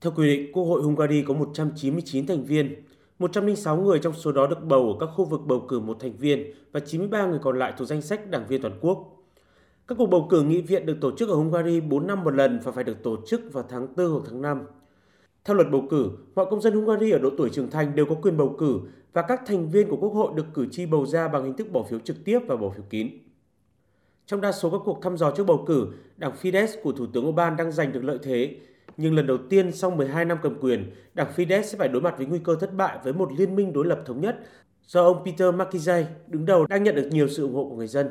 Theo quy định, Quốc hội Hungary có 199 thành viên, 106 người trong số đó được bầu ở các khu vực bầu cử một thành viên và 93 người còn lại thuộc danh sách đảng viên toàn quốc. Các cuộc bầu cử nghị viện được tổ chức ở Hungary 4 năm một lần và phải được tổ chức vào tháng 4 hoặc tháng 5. Theo luật bầu cử, mọi công dân Hungary ở độ tuổi trưởng thành đều có quyền bầu cử và các thành viên của Quốc hội được cử tri bầu ra bằng hình thức bỏ phiếu trực tiếp và bỏ phiếu kín. Trong đa số các cuộc thăm dò trước bầu cử, đảng Fidesz của Thủ tướng Orbán đang giành được lợi thế, nhưng lần đầu tiên sau 12 năm cầm quyền, đảng Fidesz sẽ phải đối mặt với nguy cơ thất bại với một liên minh đối lập thống nhất do ông Peter Markizai đứng đầu đang nhận được nhiều sự ủng hộ của người dân.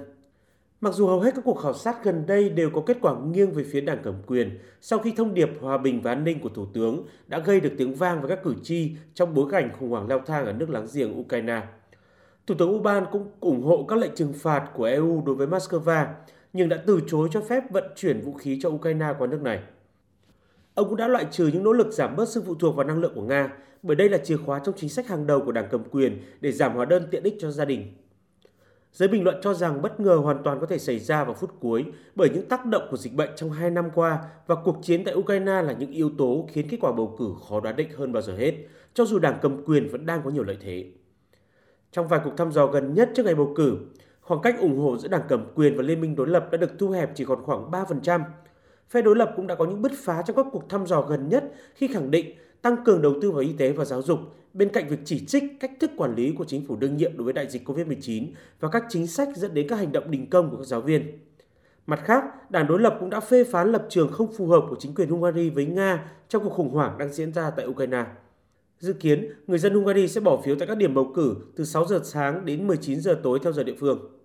Mặc dù hầu hết các cuộc khảo sát gần đây đều có kết quả nghiêng về phía đảng cầm quyền, sau khi thông điệp hòa bình và an ninh của Thủ tướng đã gây được tiếng vang với các cử tri trong bối cảnh khủng hoảng leo thang ở nước láng giềng Ukraine. Thủ tướng Orbán cũng ủng hộ các lệnh trừng phạt của EU đối với Moscow, nhưng đã từ chối cho phép vận chuyển vũ khí cho Ukraine qua nước này. Ông cũng đã loại trừ những nỗ lực giảm bớt sự phụ thuộc vào năng lượng của Nga, bởi đây là chìa khóa trong chính sách hàng đầu của đảng cầm quyền để giảm hóa đơn tiện ích cho gia đình. Giới bình luận cho rằng bất ngờ hoàn toàn có thể xảy ra vào phút cuối bởi những tác động của dịch bệnh trong hai năm qua và cuộc chiến tại Ukraine là những yếu tố khiến kết quả bầu cử khó đoán định hơn bao giờ hết, cho dù đảng cầm quyền vẫn đang có nhiều lợi thế. Trong vài cuộc thăm dò gần nhất trước ngày bầu cử, khoảng cách ủng hộ giữa đảng cầm quyền và liên minh đối lập đã được thu hẹp chỉ còn khoảng 3%. Phe đối lập cũng đã có những bứt phá trong các cuộc thăm dò gần nhất khi khẳng định tăng cường đầu tư vào y tế và giáo dục bên cạnh việc chỉ trích cách thức quản lý của chính phủ đương nhiệm đối với đại dịch COVID-19 và các chính sách dẫn đến các hành động đình công của các giáo viên. Mặt khác, đảng đối lập cũng đã phê phán lập trường không phù hợp của chính quyền Hungary với Nga trong cuộc khủng hoảng đang diễn ra tại Ukraine. Dự kiến, người dân Hungary sẽ bỏ phiếu tại các điểm bầu cử từ 6 giờ sáng đến 19 giờ tối theo giờ địa phương.